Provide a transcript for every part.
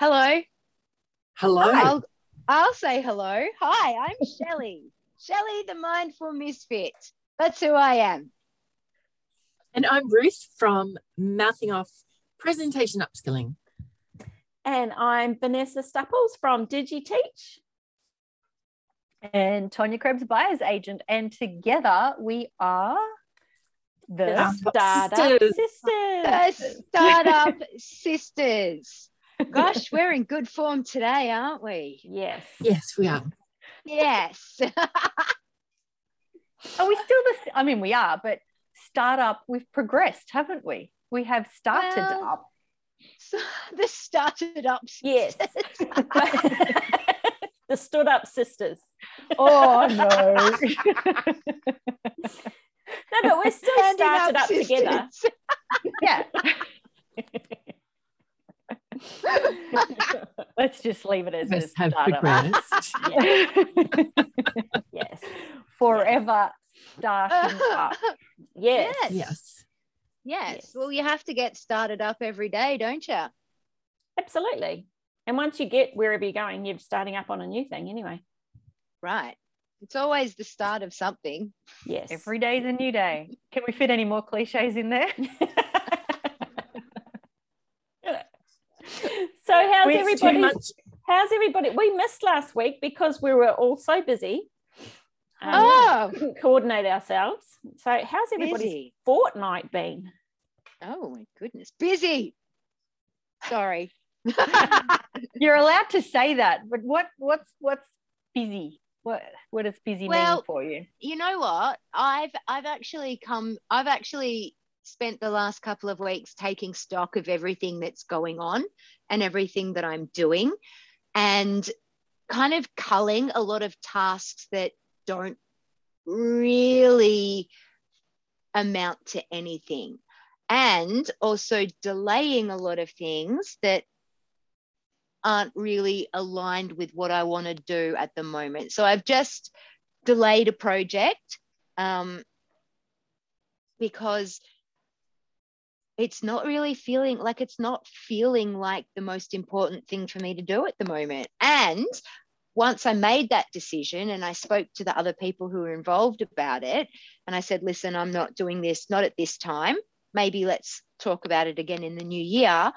Hello. Hello. I'll, I'll say hello. Hi, I'm Shelley. Shelley, the mindful misfit. That's who I am. And I'm Ruth from Mouthing Off Presentation Upskilling. And I'm Vanessa Stupples from DigiTeach. And Tonya Krebs, buyer's agent. And together we are the Startup Sisters. Sisters. The Startup Sisters. Gosh, we're in good form today, aren't we? Yes. Yes, we are. Yes. Are we still the? I mean, we are, but startup. We've progressed, haven't we? We have started Well, up. So, the started up. Yes. the stood up sisters. Oh no! No, but we're still Standing started up, sisters. together. yeah. Let's just leave it as a Us have progressed. Yes. Forever starting up. Yes. Yes. yes. Yes. Yes. Well, you have to get started up every day, don't you? Absolutely. And once you get wherever you're going, you're starting up on a new thing anyway. Right. It's always the start of something. Yes. Every day is a new day. Can we fit any more cliches in there? So how's It's too everybody? much. How's everybody? We missed last week because we were all so busy. Um, Oh, coordinate ourselves. So how's everybody's busy. fortnight been? Oh my goodness. Busy. Sorry. You're allowed to say that, but what what's what's busy? What what does busy Well, mean for you? you know what? I've I've actually come I've actually spent the last couple of weeks taking stock of everything that's going on and everything that I'm doing and kind of culling a lot of tasks that don't really amount to anything and also delaying a lot of things that aren't really aligned with what I want to do at the moment. So I've just delayed a project um, because it's not really feeling like it's not feeling like the most important thing for me to do at the moment. And once I made that decision and I spoke to the other people who were involved about it, and I said, listen, I'm not doing this, not at this time. Maybe let's talk about it again in the new year.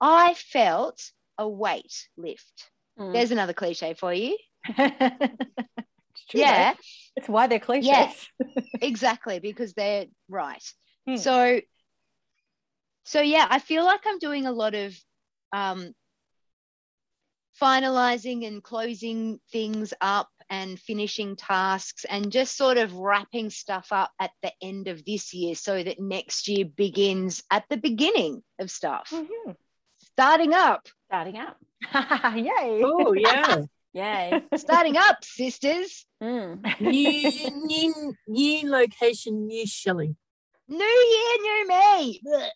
I felt a weight lift. Mm. There's another cliche for you. It's true, Yeah, though. It's why they're cliches. Yes. exactly, because they're right. Hmm. So, so yeah, I feel like I'm doing a lot of um, finalizing and closing things up and finishing tasks and just sort of wrapping stuff up at the end of this year so that next year begins at the beginning of stuff. Mhm. Starting up, Starting up. Yay. Oh, yeah. Yay. starting up, sisters. Mm. new, new, new location, new Shelley. New year, new me. I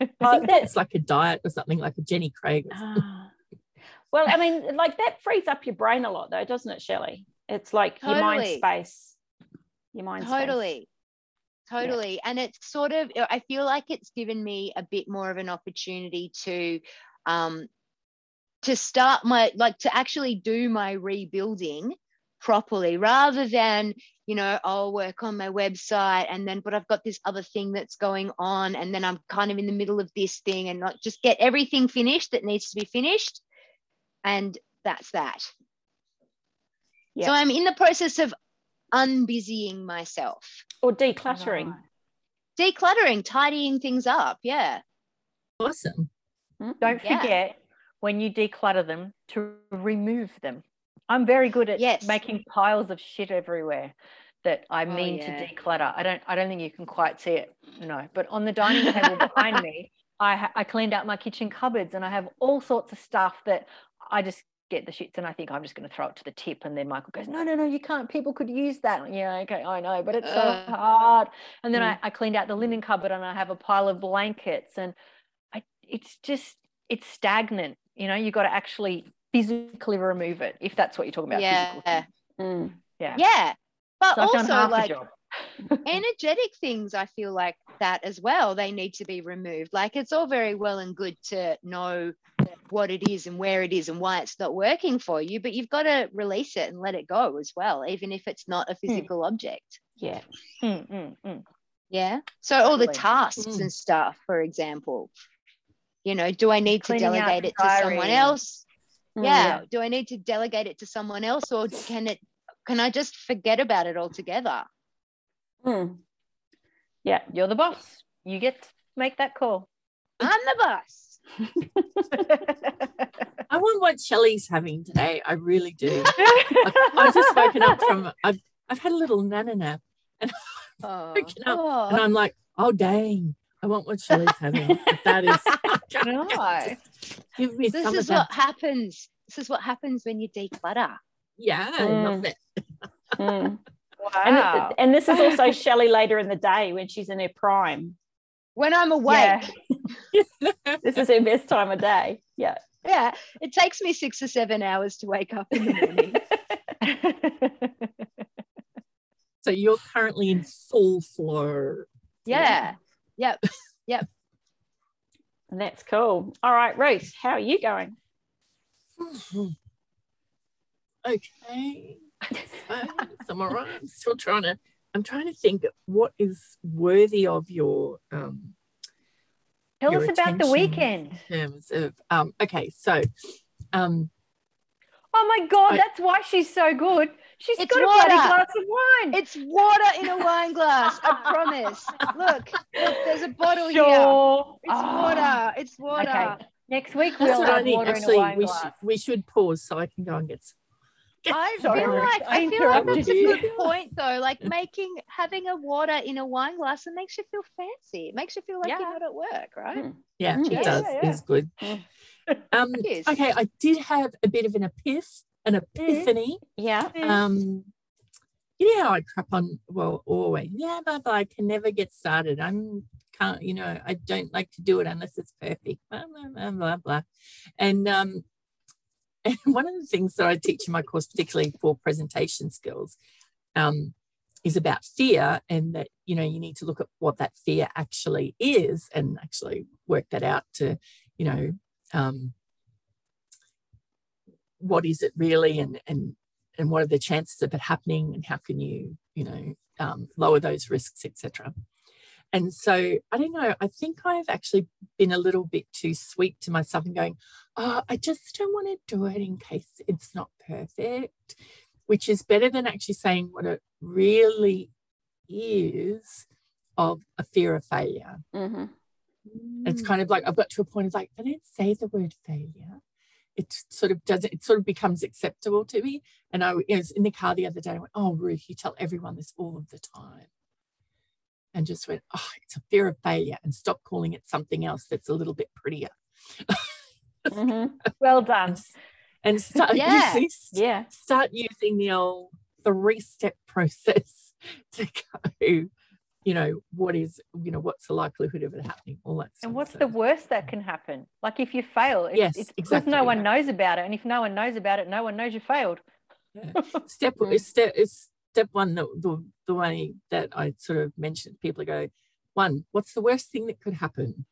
I think think that's that's like a diet or something like a Jenny Craig. or something. Ah. well, I mean, like that frees up your brain a lot, though, doesn't it, Shelley? It's like your mind space. Your mind space. totally totally and it's sort of i feel like it's given me a bit more of an opportunity to um to start my like to actually do my rebuilding properly rather than you know i'll work on my website and then but i've got this other thing that's going on and then i'm kind of in the middle of this thing and not just get everything finished that needs to be finished and that's that Yeah. so i'm in the process of unbusying myself Or decluttering. Right. decluttering, tidying things up. Yeah. Awesome. Mm. Don't Yeah. forget when you declutter them to remove them. I'm very good at Yes. making piles of shit everywhere that I Oh, mean yeah. to declutter. I don't I don't think you can quite see it. No, but on the dining table behind me, I I cleaned out my kitchen cupboards and I have all sorts of stuff that I just get the shits and I think I'm just going to throw it to the tip and then Michael goes no no no you can't people could use that yeah okay I know but it's so hard and then Mm. I, I cleaned out the linen cupboard and I have a pile of blankets and I it's just it's stagnant you know you got to actually physically remove it if that's what you're talking about Yeah. Mm. yeah Yeah. But so also like energetic things i feel like that as well they need to be removed like it's all very well and good to know what it is and where it is and why it's not working for you but you've got to release it and let it go as well even if it's not a physical object Yeah. Mm, mm, mm. yeah so all the tasks Mm. and stuff for example you know do i need to Cleaning out delegate it to someone else Mm. yeah do i need to delegate it to someone else or can it can i just forget about it altogether Mm. Yeah. You're the boss. You get to make that call. i'm the boss I want what Shelley's having today. I really do. I've just woken up from I've I've had a little nana nap oh, oh. and I'm like, oh dang, I want what Shelley's having. But that is No. give me this some is of what that. happens this is what happens when you declutter Yeah, I Mm. love it. Mm. Wow. And, and this is also Shelley later in the day when she's in her prime. when i'm awake Yeah. This is her best time of day. Yeah. yeah it takes me six or seven hours to wake up in the morning So you're currently in full flow. yeah yep Yep. And that's cool. All right, Ruth, how are you going? okay. So, I'm all right. I'm still trying to I'm trying to think what is worthy of your um Tell Your us about the weekend. in terms of um okay, so um Oh my God, I- that's why she's so good. She's It's got a bloody water. glass of wine. it's water in a wine glass i promise look look there's a bottle here sure. it's Oh. water it's water Okay. Next week we'll what have think. water in a Actually, wine we glass. should we should pause so I can go and get some. I feel Ruth. like I I feel like that's a good point though. Like making having a water in a wine glass, it makes you feel fancy. It makes you feel like Yeah. you're not at work, right? Mm. Yeah, Mm. it Yeah, does. yeah, yeah. It's good. Mm. Um, Yes. okay, I did have a bit of an epiph, an epiphany. Yeah. Um, you know how I crap on well always. Yeah, but I can never get started. I'm can't. You know, I don't like to do it unless it's perfect. Blah blah blah blah. blah. And um, and one of the things that I teach in my course, particularly for presentation skills, um, is about fear, and that you know you need to look at what that fear actually is, and actually work that out to, you know, um, what is it really, and and and what are the chances of it happening, and how can you, you know, um, lower those risks, etc. And so I don't know. I think I've actually been a little bit too sweet to myself and going, oh, I just don't want to do it in case it's not perfect, which is better than actually saying what it really is of a fear of failure. hmm It's kind of like I've got to a point of like, I don't say the word failure. It sort of doesn't, it sort of becomes acceptable to me. And I was in the car the other day, I went, Oh, Ruth, you tell everyone this all of the time. And just went, Oh, it's a fear of failure and stop calling it something else that's a little bit prettier. hmm Well done. and, and start, Yeah. using, Yeah. start using the old three step process to go, you know, what is, you know, what's the likelihood of it happening? All that stuff. And what's the worst that can happen? Like if you fail, it's, Yes, it's because no one knows about it. And if no one knows about it, no one knows you failed. step Mhm. is step is step one the, the the way that I sort of mentioned people go one what's the worst thing that could happen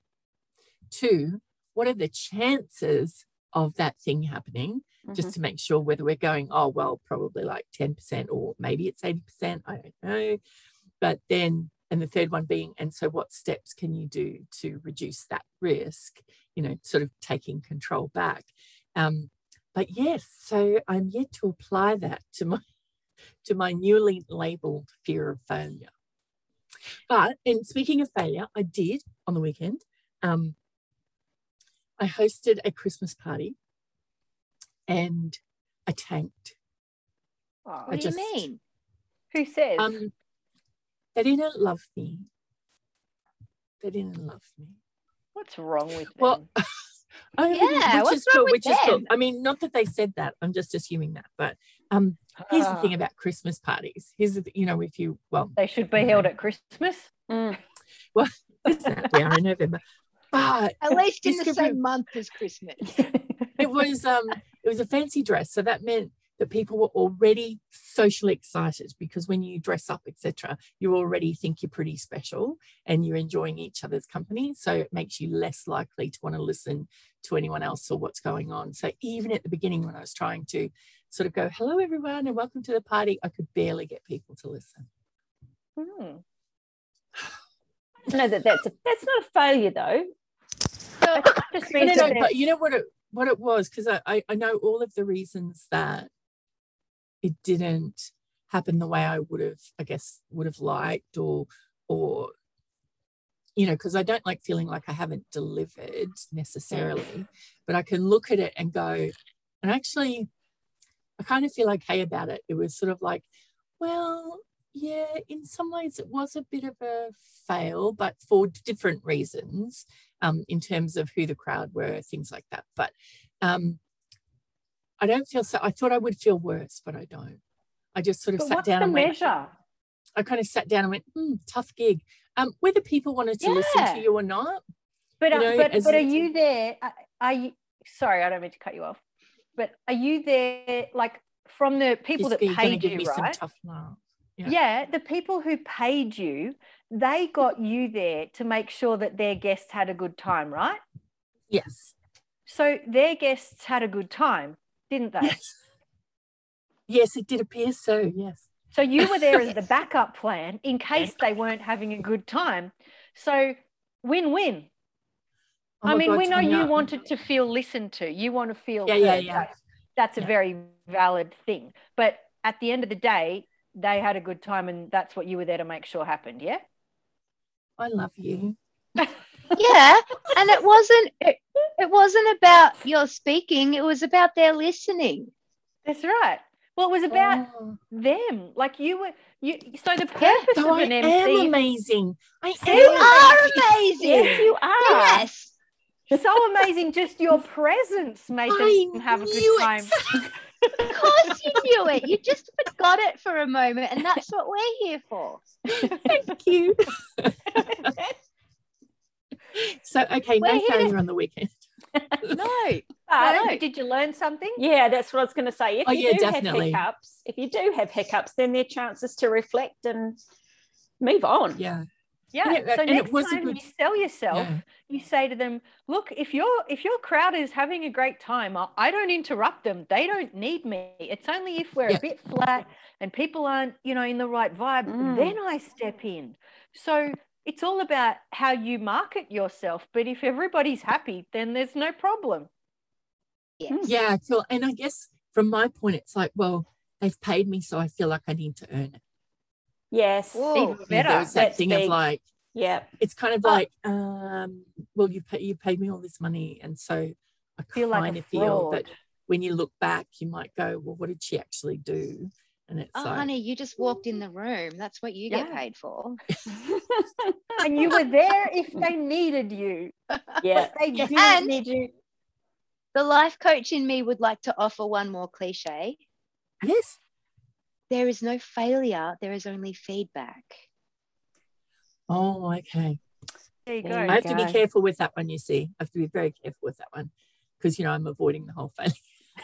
two what are the chances of that thing happening just to make sure whether we're going oh well probably like 10% or maybe it's 80% I don't know but then and the third one being and so what steps can you do to reduce that risk you know sort of taking control back um, but yes so i'm yet to apply that to my to my newly labeled fear of failure but and speaking of failure i did on the weekend um, i hosted a christmas party and i tanked What do just- you mean? who says? um, they didn't love me they didn't love me What's wrong with them? Well, I mean, Yeah, which what's is wrong cool, with which is cool. them? I mean, not that they said that. I'm just assuming that. But um, here's the thing Ah, about Christmas parties. Here's the, you know, if you well, they should be held at Christmas. Mm. it's that we are in November, but At least in the same month as Christmas. it was um, it was a fancy dress, so that meant that people were already socially excited because when you dress up, etc., you already think you're pretty special and you're enjoying each other's company. So it makes you less likely to want to listen to anyone else or what's going on. So even at the beginning, when I was trying to sort of go, hello, everyone, and welcome to the party, I could barely get people to listen. Hmm. No, that that's a, that's not a failure though. So just No, no, no, but you know what it what it was because I, I I know all of the reasons that it didn't happen the way I would have I guess would have liked or or you know because I don't like feeling like I haven't delivered necessarily but I can look at it and go and actually I kind of feel okay about it it was sort of like well yeah in some ways it was a bit of a fail but for different reasons um, in terms of who the crowd were, things like that. But um, I don't feel so. I thought I would feel worse, but I don't. I just sort of but sat what's down the and went, measure? I kind of sat down and went, hmm, tough gig. Um, whether people wanted to listen to you or not, But you uh, know, but but are you there? Are- Are you? Sorry, I don't mean to cut you off. But are you there? Like from the people that you're going to paid you, right? some tough love. Yeah. Yeah, the people who paid you, they got you there to make sure that their guests had a good time, right? Yes. So their guests had a good time, didn't they? Yes. Yes, it did appear so. Yes. So you were there as the backup plan in case they weren't having a good time. So win-win. Oh I mean, God, we know you wanted to feel listened to. You want to feel Yeah, yeah, yeah. That's, that's a Yeah. very valid thing. But at the end of the day, they had a good time, and that's what you were there to make sure happened. Yeah. I love you. yeah and it wasn't it, it wasn't about your speaking it was about their listening That's right. Well, it was about Oh, them. Like you were you. So the Yeah, purpose so of I an am amazing. I You you am are amazing Yes, you are. yes so amazing. Just your presence made I them have a knew good it. time. of course you knew it you just forgot it for a moment and that's what we're here for Thank you. so okay, We're no here to- on the weekend. no But No. did you learn something? Yeah, that's what I was going to say. If Oh, you yeah, do definitely. have hiccups, if you do have hiccups, then there are chances to reflect and move on. Yeah. Yeah. And it- so and it next time good- you sell yourself, Yeah. you say to them, "Look, if your if your crowd is having a great time, I- I don't interrupt them. They don't need me. It's only if we're Yeah. a bit flat and people aren't, you know, in the right vibe, Mm. then I step in." So it's all about how you market yourself. But if everybody's happy, then there's no problem. yes Yeah, cool. And I guess from my point, it's like, well, they've paid me, so I feel like I need to earn it. Yes. Whoa. Even better. there's that That's thing big. of like, Yeah. it's kind of like, um, well, you pay, you paid me all this money, and so I Feel like kind of feel that when you look back, you might go, well, what did she actually do? And it's oh like, honey you just walked in the room that's what you get paid for And you were there if they needed you. yeah. But they didn't And- need you. the life coach in me would like to offer one more cliche yes, there is no failure there is only feedback oh, okay. There you go. I have to be careful with that one. You see, I have to be very careful with that one because you know I'm avoiding the whole failure.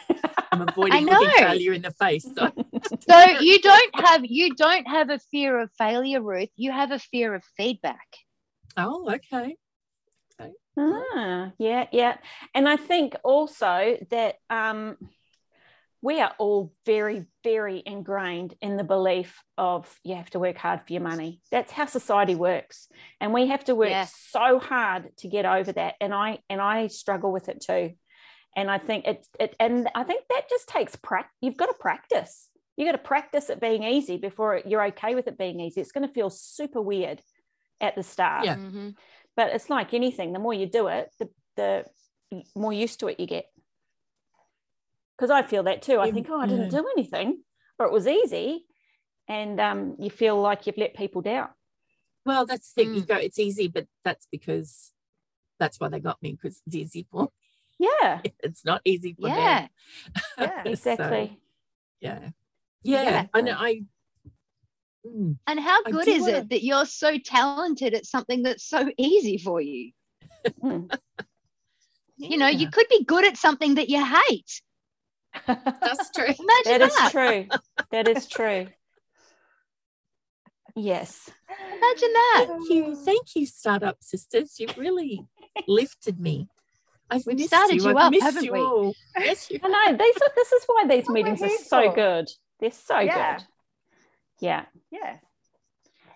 I'm avoiding looking know. failure in the face. So so you don't have you don't have a fear of failure ruth you have a fear of feedback oh, okay. Ah, yeah, yeah. And I think also that um, we are all very, very ingrained in the belief of you have to work hard for your money. That's how society works. And we have to work Yeah. so hard to get over that. And I and I struggle with it too. And I think it, it and I think that just takes practice. You've got to practice. You got to practice it being easy before you're okay with it being easy. It's going to feel super weird at the start Yeah. Mhm. but it's like anything the more you do it the the more used to it you get because i feel that too i think oh i didn't do anything or it was easy and um, you feel like you've let people down Well, that's the thing. Mm. You go, it's easy, but that's because that's why they got me because it's easy for yeah It's not easy for yeah them. Yeah, So, exactly yeah. Yeah. Yeah. I know. I. Mm, and how good is wanna- it that you're so talented at something that's so easy for you Mm. you know you could be good at something that you hate That's true. Imagine That that. is true. That is true. Yes. Imagine that. Thank you. Thank you, Startup Sisters. You've really lifted me. I've We've missed started you I've up, haven't you we? all. Yes, you I know. These are, this is why these What meetings are so for. good. They're so Yeah. good. Yeah. yeah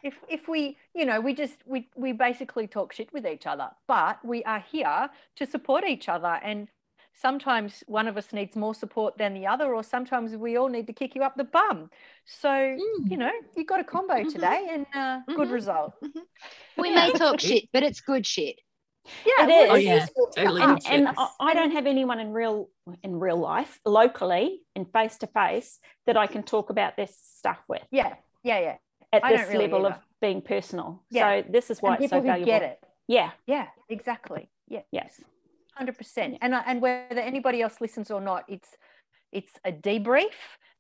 if if we you know we just we we basically talk shit with each other but we are here to support each other and sometimes one of us needs more support than the other or sometimes we all need to kick you up the bum so Mm. you know you got a combo Mhm. today and uh, good Mhm. result We may talk shit, but it's good shit. Yeah It well, is. Oh, yeah, totally. And, and I- I don't have anyone in real in real life, locally, and face to face that I can talk about this stuff with yeah yeah yeah at I this really level of being personal. Yeah. So this is why and it's so people valuable. get it Yeah. yeah exactly yeah Yes. Hundred percent, and and whether anybody else listens or not, it's it's a debrief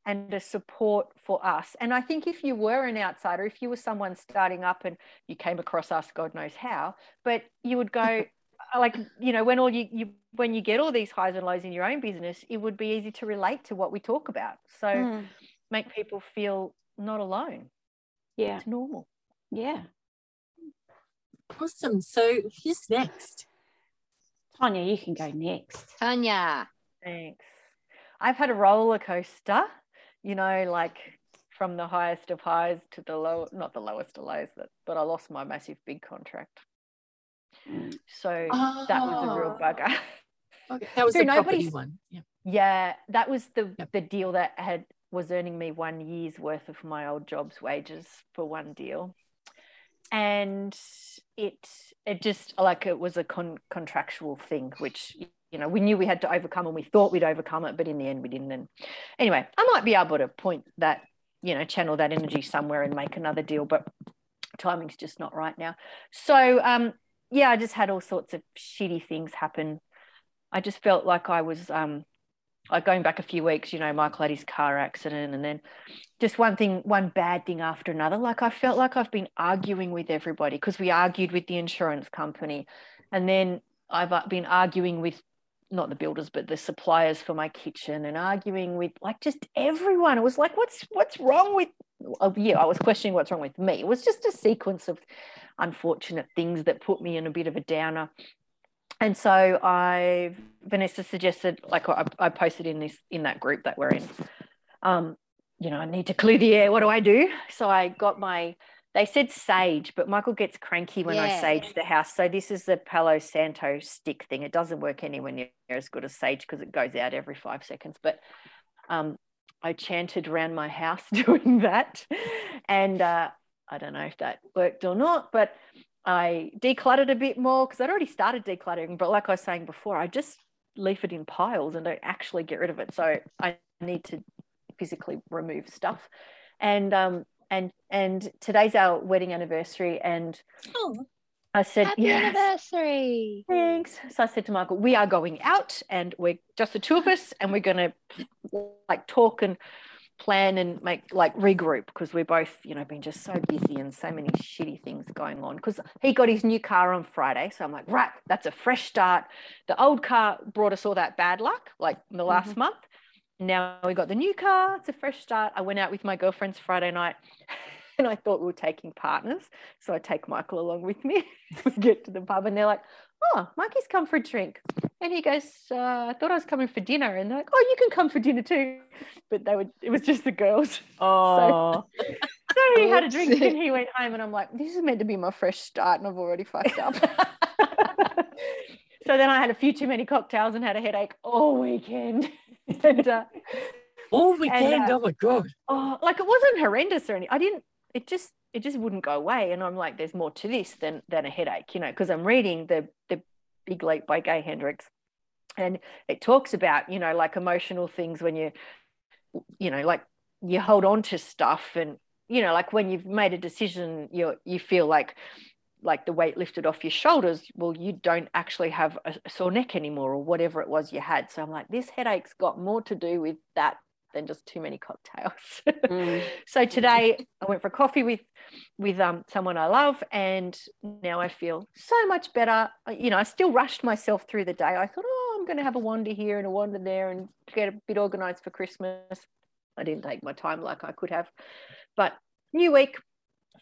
and a support for us. And I think if you were an outsider, if you were someone starting up and you came across us, God knows how, but you would go like you know when all you, you when you get all these highs and lows in your own business, it would be easy to relate to what we talk about. So Mm. make people feel not alone. Yeah. It's normal. Yeah. Awesome. So who's next? Tanya, you can go next. Tanya. Thanks. I've had a roller coaster, you know, like from the highest of highs to the low, not the lowest of lows, but, but I lost my massive big contract. So that was a real Oh, bugger. Okay. That was So the property one. Yeah. yeah, that was the Yep. the deal that had was earning me one year's worth of my old job's wages for one deal. And it it just like it was a con- contractual thing, which you know we knew we had to overcome and we thought we'd overcome it, but in the end we didn't. And anyway, I might be able to point that, you know, channel that energy somewhere and make another deal, but timing's just not right now. So um yeah, I just had all sorts of shitty things happen. I just felt like I was um like going back a few weeks, you know, Michael had his car accident and then just one thing, one bad thing after another. Like I felt like I've been arguing with everybody because we argued with the insurance company. And then I've uh, been arguing with not the builders, but the suppliers for my kitchen and arguing with like just everyone. It was like, what's what's wrong with oh, yeah, I was questioning what's wrong with me. It was just a sequence of unfortunate things that put me in a bit of a downer and so I Vanessa suggested like I, I posted in this in that group that we're in um you know I need to clear the air what do I do so I got my they said sage but Michael gets cranky when I sage the house. So this is the Palo Santo stick thing. It doesn't work anywhere near as good as sage because it goes out every five seconds. But um I chanted around my house doing that. And uh I don't know if that worked or not but I decluttered a bit more because I'd already started decluttering, but like I was saying before, I just leave it in piles and don't actually get rid of it. So I need to physically remove stuff. And um and and today's our wedding anniversary, and Oh, I said, Happy yes, anniversary. thanks. So I said to Michael, we are going out, and we're just the two of us, and we're gonna like talk and plan and make like regroup because we're both you know been just so busy and so many shitty things going on because he got his new car on friday so i'm like right that's a fresh start the old car brought us all that bad luck like in the last mm-hmm. month now we got the new car it's a fresh start. I went out with my girlfriends friday night and i thought we were taking partners so i take michael along with me. We get to the pub and they're like oh mikey's come for a drink. And he goes uh, i thought i was coming for dinner. And they're like oh you can come for dinner too. But they would it was just the girls. Oh, so he had a drink and he went home and i'm like this is meant to be my fresh start and i've already fucked up. So then i had a few too many cocktails and had a headache all weekend and uh, all weekend. uh, oh my god. oh like it wasn't horrendous or anything i didn't it just it just wouldn't go away and i'm like there's more to this than than a headache you know because i'm reading the the big leap by gay hendricks and it talks about you know like emotional things when you you know like you hold on to stuff and you know like when you've made a decision you you feel like like the weight lifted off your shoulders well you don't actually have a sore neck anymore or whatever it was you had so i'm like this headache's got more to do with that than just too many cocktails Mm. so today I went for coffee with with um, someone I love, and now I feel so much better. You know, I still rushed myself through the day. I thought, oh, I'm going to have a wander here and a wander there and get a bit organized for Christmas. I didn't take my time like I could have. But new week,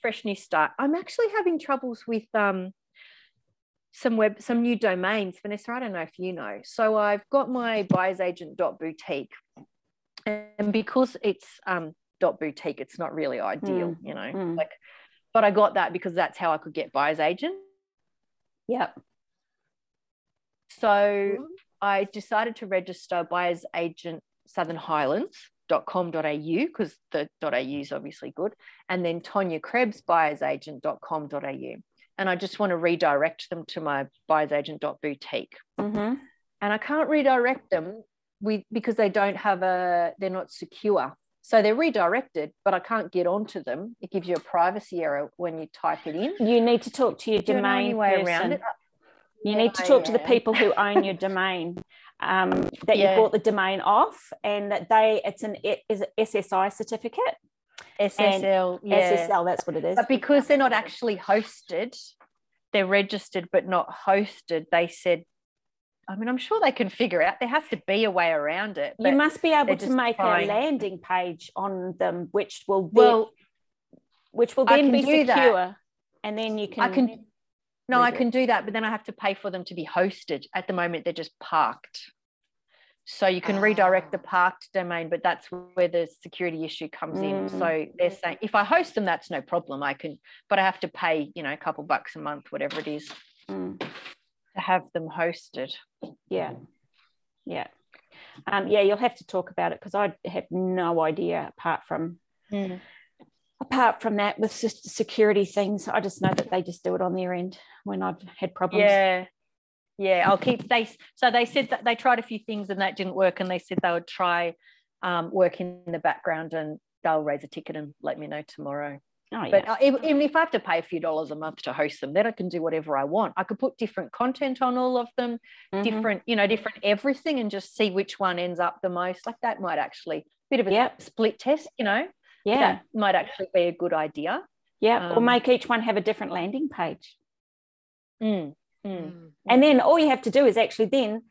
fresh new start. I'm actually having troubles with um, some web, some new domains. Vanessa, I don't know if you know. So I've got my buyer's agent boutique, and because it's um, dot boutique, it's not really ideal, mm. you know. Mm. Like, but I got that because that's how I could get buyer's agent. Yep. So mm. I decided to register buyer's agent Southern Highlands .com.au because the .au is obviously good, and then Tonya Krebs buyer's agent.com.au. And I just want to redirect them to my buyer's agent boutique. Mm-hmm. And I can't redirect them with because they don't have a they're not secure. So they're redirected, but I can't get onto them. It gives you a privacy error when you type it in. You need to talk to your domain way person. around it. You need to talk to the people who own your domain um, that yeah. you bought the domain off, and that they it's an is it SSI certificate. SSL, yeah. SSL, that's what it is. But because they're not actually hosted, they're registered but not hosted. They said, I mean, I'm sure they can figure out. There has to be a way around it. You must be able to make trying. a landing page on them, which will well, which will then be secure, that. and then you can. I can no, I can do that, but then I have to pay for them to be hosted. At the moment, they're just parked. So you can redirect the ah. parked domain, but that's where the security issue comes mm. in. So they're saying if I host them, that's no problem. I can, but I have to pay, you know, a couple bucks a month, whatever it is, mm. to have them hosted. Yeah. Yeah. Um, yeah, you'll have to talk about it because I have no idea apart from mm apart from that with security things i just know that they just do it on their end when i've had problems yeah yeah i'll keep they so they said that they tried a few things and that didn't work and they said they would try um, work in the background and they'll raise a ticket and let me know tomorrow oh, yeah. but even if i have to pay a few dollars a month to host them then i can do whatever i want i could put different content on all of them mm-hmm. different you know different everything and just see which one ends up the most like that might actually bit of a yep. split test you know yeah. that might actually be a good idea. Yeah um, or make each one have a different landing page. Mm, mm, and then all you have to do is actually then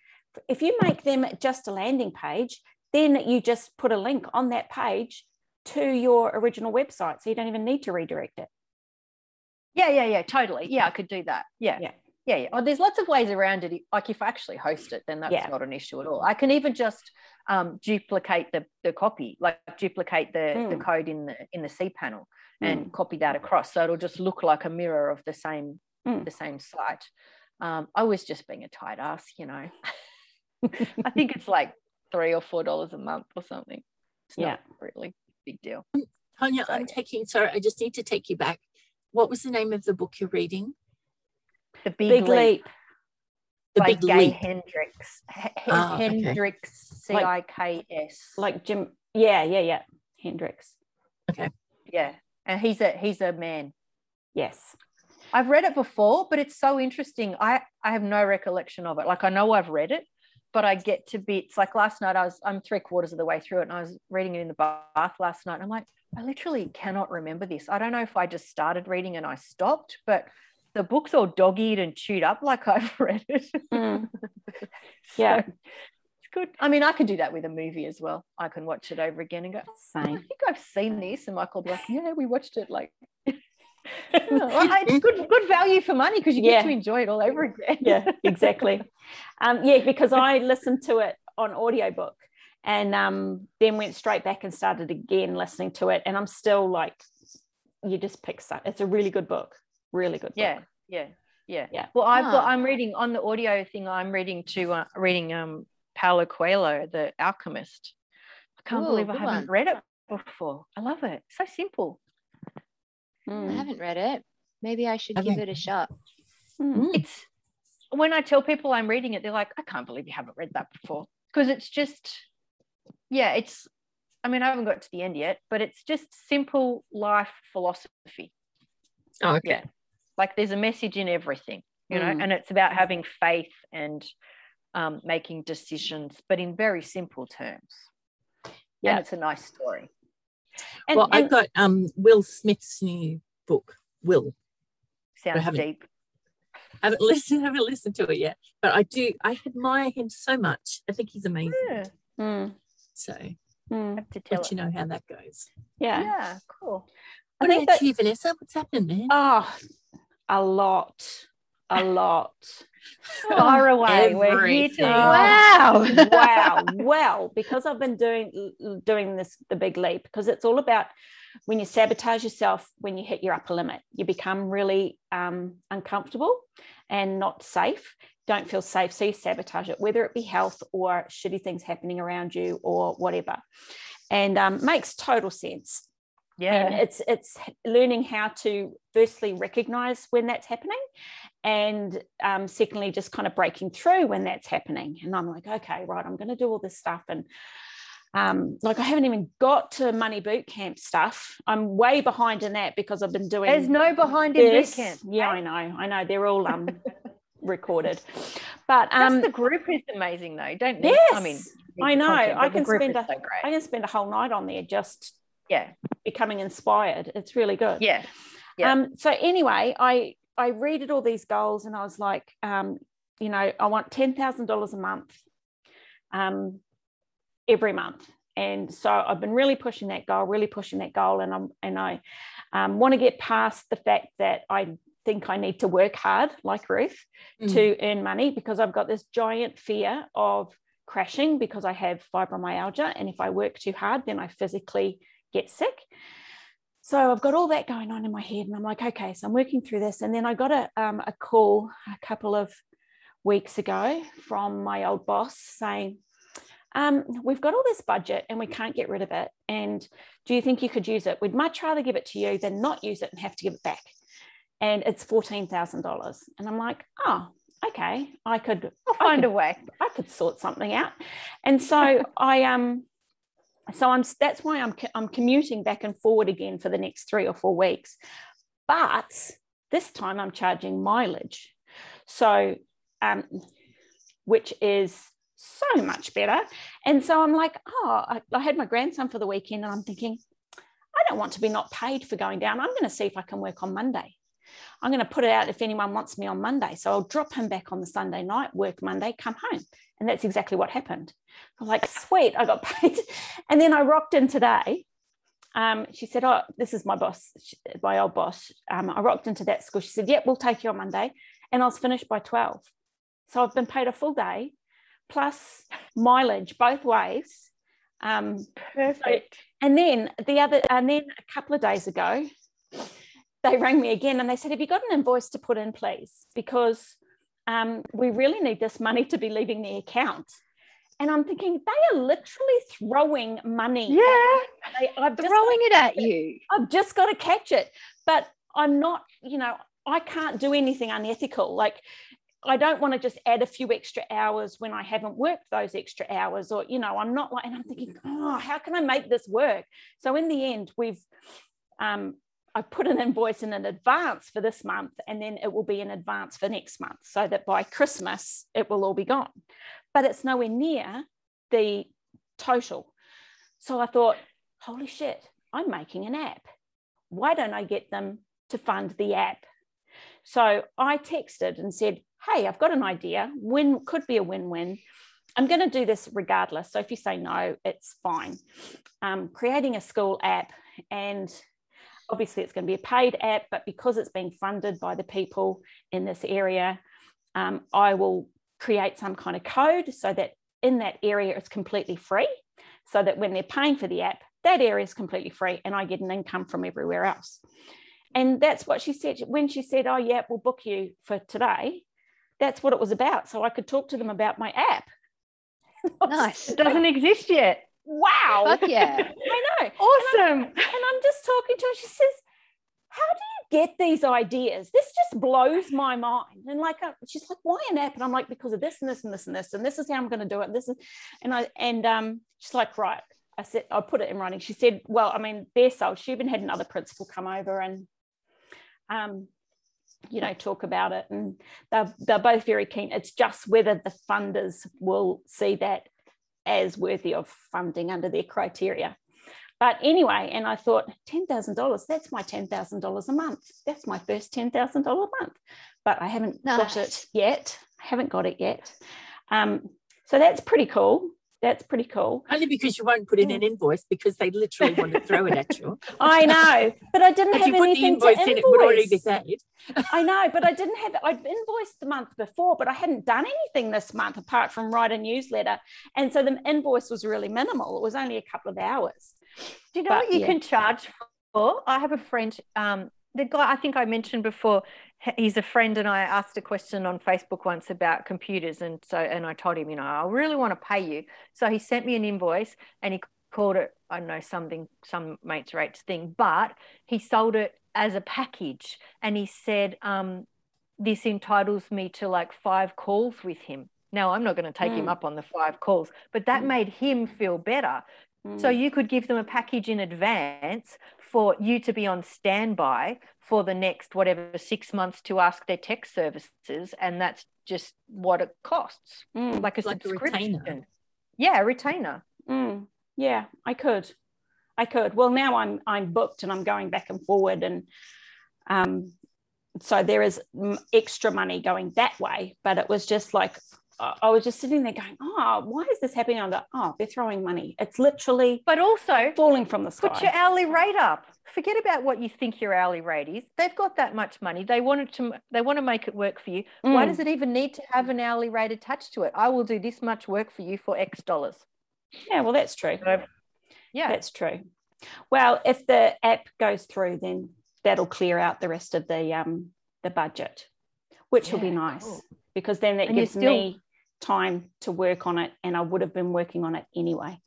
if you make them just a landing page then you just put a link on that page to your original website so you don't even need to redirect it. Yeah yeah yeah totally. Yeah i could do that. Yeah. Yeah yeah, yeah. Oh, there's lots of ways around it. Like if I actually host it, then that's yeah. not an issue at all. I can even just um, duplicate the, the copy, like duplicate the, mm. the hmm. code in the in the cpanel and mm. copy that across. So it'll just look like a mirror of the same mm. the same site. Um, I was just being a tight ass, you know. I think it's like three or four dollars a month or something. It's yeah. not really a big deal. Tanya, so, I'm taking sorry, I just need to take you back. What was the name of the book you're reading? The Big, big Leap. Leap. The by Big Gay Leap. Hendricks. H- ah, oh, Hendricks, C I K S. Like Jim. Yeah, yeah, yeah. Hendricks. Okay. Yeah, and he's a he's a man. Yes. I've read it before, but it's so interesting. I I have no recollection of it. Like I know I've read it, but I get to bits. Like last night, I was I'm three quarters of the way through it, and I was reading it in the bath last night. And I'm like, I literally cannot remember this. I don't know if I just started reading and I stopped, but the book's all dog-eared and chewed up like I've read it. Mm. yeah. So it's good. I mean, I can do that with a movie as well. I can watch it over again and go, Same. I think I've seen this. And Michael will be like, yeah, we watched it like it's good good value for money because you get yeah. to enjoy it all over again. yeah, exactly. Um, yeah, because I listened to it on audiobook and um, then went straight back and started again listening to it. And I'm still like, you just pick up. It's a really good book really good book. yeah yeah yeah. Yeah. Well i've got i'm reading on the audio thing i'm reading to uh, reading um paulo coelho the alchemist. I can't Ooh, believe i haven't one. read it before. I love it. So simple. Mm. i haven't read it. Maybe i should give it a shot. Mm. it's when i tell people i'm reading it they're like i can't believe you haven't read that before. Because it's just yeah it's i mean i haven't got to the end yet but it's just simple life philosophy. Oh, okay. Yeah like there's a message in everything you know mm. and it's about having faith and um, making decisions but in very simple terms yeah and it's a nice story and, well and, i've got um will smith's new book will sounds deep haven't listened, haven't listened to it yet. But I do, I admire him so much. I think he's amazing. Yeah. Mm, So mm. Have to tell let you know how that goes. Yeah. Yeah, cool. I What think about that- you, Vanessa? What's happening, man? Oh, a lot, a lot. far away. We're here to everything. Wow. wow. Well, because I've been doing doing this the big leap, because it's all about when you sabotage yourself when you hit your upper limit, you become really um, uncomfortable and not safe. Don't feel safe, so you sabotage it, whether it be health or shitty things happening around you or whatever. And um, makes total sense and Yeah. it's it's learning how to firstly recognize when that's happening and um, secondly just kind of breaking through when that's happening and i'm like okay right i'm going to do all this stuff and um, like i haven't even got to money boot camp stuff i'm way behind in that because i've been doing There's no behind in boot camp. yeah i know i know they're all um recorded but That's um the group is amazing though, don't they? yes I mean, I know. content, I can spend a- so i can spend a whole night on there just yeah. becoming inspired it's really good Yeah. Yeah. Um, so anyway, I I readed all these goals and I was like, um, you know, I want ten thousand dollars a month, um, every month. And so I've been really pushing that goal, really pushing that goal, and I'm and I um, want to get past the fact that I think I need to work hard, like Ruth, Mm. to earn money because I've got this giant fear of crashing because I have fibromyalgia, and if I work too hard, then I physically get sick. So I've got all that going on in my head, and I'm like, okay, so I'm working through this. And then I got a, um, a call a couple of weeks ago from my old boss saying, um, We've got all this budget and we can't get rid of it. And do you think you could use it? We'd much rather give it to you than not use it and have to give it back. And it's $14,000. And I'm like, Oh, okay, I could I'll I find could- a way. I could sort something out. And so I um so I'm that's why I'm I'm commuting back and forward again for the next 3 or 4 weeks. But this time I'm charging mileage. So um which is so much better. And so I'm like, oh, I, I had my grandson for the weekend and I'm thinking, I don't want to be not paid for going down. I'm going to see if I can work on Monday. I'm going to put it out if anyone wants me on Monday. So I'll drop him back on the Sunday night, work Monday, come home. And that's exactly what happened. I'm like, sweet, I got paid. And then I rocked in today. Um, she said, Oh, this is my boss, my old boss. Um, I rocked into that school. She said, Yep, we'll take you on Monday. And I was finished by 12. So I've been paid a full day plus mileage both ways. Um, Perfect. and then the other, and then a couple of days ago, they rang me again and they said, Have you got an invoice to put in, please? Because um, we really need this money to be leaving the account. And I'm thinking, they are literally throwing money. Yeah. They, I've, Throwing it at you. I've just got to catch it. But I'm not, you know, I can't do anything unethical. Like, I don't want to just add a few extra hours when I haven't worked those extra hours, or, you know, I'm not like, and I'm thinking, oh, how can I make this work? So in the end, we've, um, I put an invoice in in advance for this month, and then it will be in advance for next month, so that by Christmas it will all be gone. But it's nowhere near the total. So I thought, holy shit, I'm making an app. Why don't I get them to fund the app? So I texted and said, hey, I've got an idea. Win could be a win-win. I'm going to do this regardless. So if you say no, it's fine. Um, creating a school app, and obviously it's going to be a paid app, but because it's being funded by the people in this area, um, I will create some kind of code so that in that area it's completely free, so that when they're paying for the app, that area is completely free, and I get an income from everywhere else. And that's what she said when she said, "Oh, yeah, we'll book you for today." That's what it was about. So I could talk to them about my app. Nice. It doesn't exist yet. Wow. Fuck yeah. I know. Awesome. And I'm just talking to her. She says, How do you get these ideas? This just blows my mind. And like, uh, she's like, Why an app? And I'm like, Because of this and this and this and this. And this is how I'm going to do it. This is, and I, and um, she's like, Right. I said, I'll put it in writing. She said, Well, I mean, they're sold. She even had another principal come over and, um, you know, talk about it. And they're, they're both very keen. It's just whether the funders will see that as worthy of funding under their criteria. But anyway, and I thought $10,000, that's my $10,000 a month. That's my first $10,000 a month. but I haven't got it yet. I haven't got it yet. Um, so that's pretty cool. That's pretty cool. Only because you won't put in an invoice because they literally want to throw it at you. I know, but I didn't If have you put the anything invoice to in, it would already be invoice. paid. I know, but I didn't have. I'd invoiced the month before, but I hadn't done anything this month apart from write a newsletter, and so the invoice was really minimal. It was only a couple of hours. Do you know But, what you yeah. can charge for? I have a friend, um, the guy I think I mentioned before, h- he's a friend, and I asked a question on Facebook once about computers, and so and I told him, you know, I really want to pay you. So he sent me an invoice, and he called it, I don't know, something, some mates rates thing, but he sold it as a package, and he said, um, this entitles me to like five calls with him. Now I'm not going to take him Mm. up on the five calls, but that Mm. made him feel better. So Mm. you could give them a package in advance for you to be on standby for the next whatever six months to ask their tech services, and that's just what it costs, Mm, like a Like a subscription. retainer. Yeah, a retainer. mm. yeah, I could, I could. Well, now I'm I'm booked and I'm going back and forward, and um, so there is extra money going that way. But it was just like I was just sitting there going, oh, why is this happening? I'm like, oh, they're throwing money. It's literally But also falling from the sky. put your hourly rate up. Forget about what you think your hourly rate is. They've got that much money. They wanted to they want to make it work for you. Why Mm. does it even need to have an hourly rate attached to it? I will do this much work for you for X dollars. Yeah, well, that's true. So, yeah. That's true. Well, if the app goes through, then that'll clear out the rest of the um the budget, which will be nice cool. because then that And gives still- me time to work on it, and I would have been working on it anyway.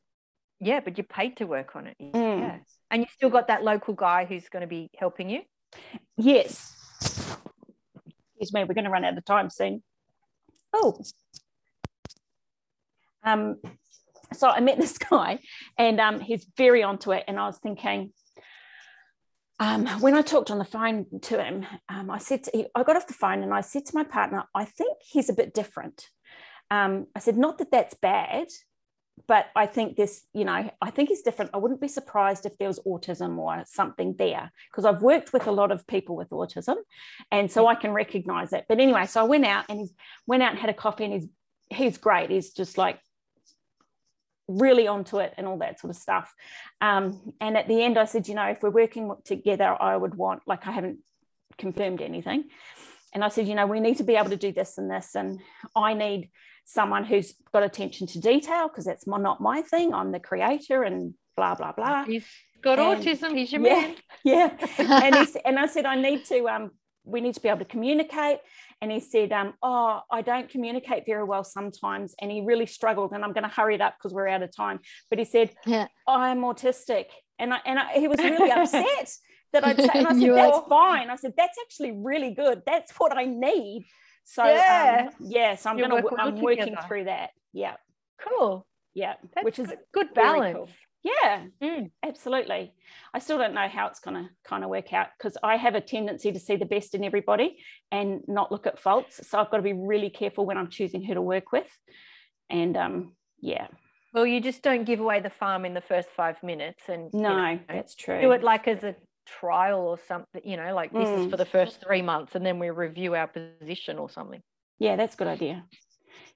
Yeah, but you're paid to work on it. Mm. Yeah. And you've still got that local guy who's going to be helping you. Yes. Excuse me, we're going to run out of time soon. Oh. Um, so I met this guy and um, he's very onto it. And I was thinking, um, when I talked on the phone to him, um, I said, to, I got off the phone and I said to my partner, I think he's a bit different. Um, I said, not that that's bad, but I think this, you know, I think he's different. I wouldn't be surprised if there was autism or something there because I've worked with a lot of people with autism, and so I can recognize it. But anyway, so I went out and he went out and had a coffee, and he's he's great. He's just like really onto it and all that sort of stuff. Um, and at the end, I said, you know, if we're working together, I would want like I haven't confirmed anything. And I said, you know, we need to be able to do this and this, and I need someone who's got attention to detail because that's my, not my thing. I'm the creator and blah blah blah. He's got And- autism. He's your yeah. man. Yeah, and he, and I said I need to um we need to be able to communicate. And he said, um, oh, I don't communicate very well sometimes. And he really struggled. And I'm going to hurry it up because we're out of time. But he said, Yeah. I'm autistic. And I, and I, he was really upset that I'd say, and I said, that's fine. I said, that's actually really good. That's what I need. So Yeah. um, yeah, so I'm You'll gonna I'm working together. through that. Yeah, Cool. yeah. That's which is good, good balance. cool. yeah, Mm. absolutely. I still don't know how it's gonna kind of work out because I have a tendency to see the best in everybody and not look at faults. So I've got to be really careful when I'm choosing who to work with. And um, yeah, Well, you just don't give away the farm in the first five minutes, and you no, know, that's true. do it like as a trial or something. You know, like this is Mm. for the first three months, and then we review our position or something. Yeah, that's a good idea.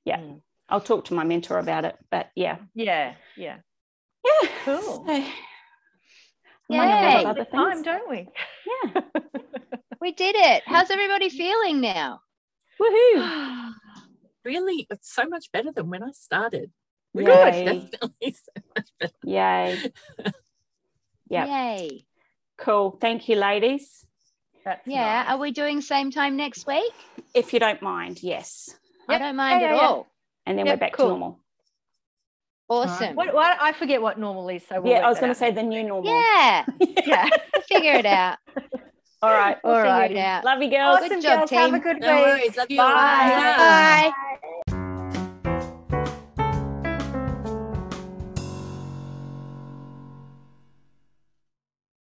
Yeah. Mm. I'll talk to my mentor about it. But yeah, Yeah, yeah. yeah, Cool. So, Yay. among a lot of Take other the time, things. don't we? Yeah, We did it. How's everybody feeling now? woohoo! really, it's so much better than when I started. Yay. Definitely so much better. Yay! Yeah. Yay. Cool. Thank you, ladies. That's Yeah. nice. Are we doing same time next week? If you don't mind, yes. I don't mind Yeah, at yeah, yeah. all. And then Yep, we're back cool. to normal. Awesome. What, what I forget what normal is. So we'll yeah, I was going to say the new normal. Yeah. Yeah. Figure it out. All right. We'll figure Alrighty. it out. Love you, girls. Good job, girls. Have a good No week. worries. Love you. Bye. Bye. Bye.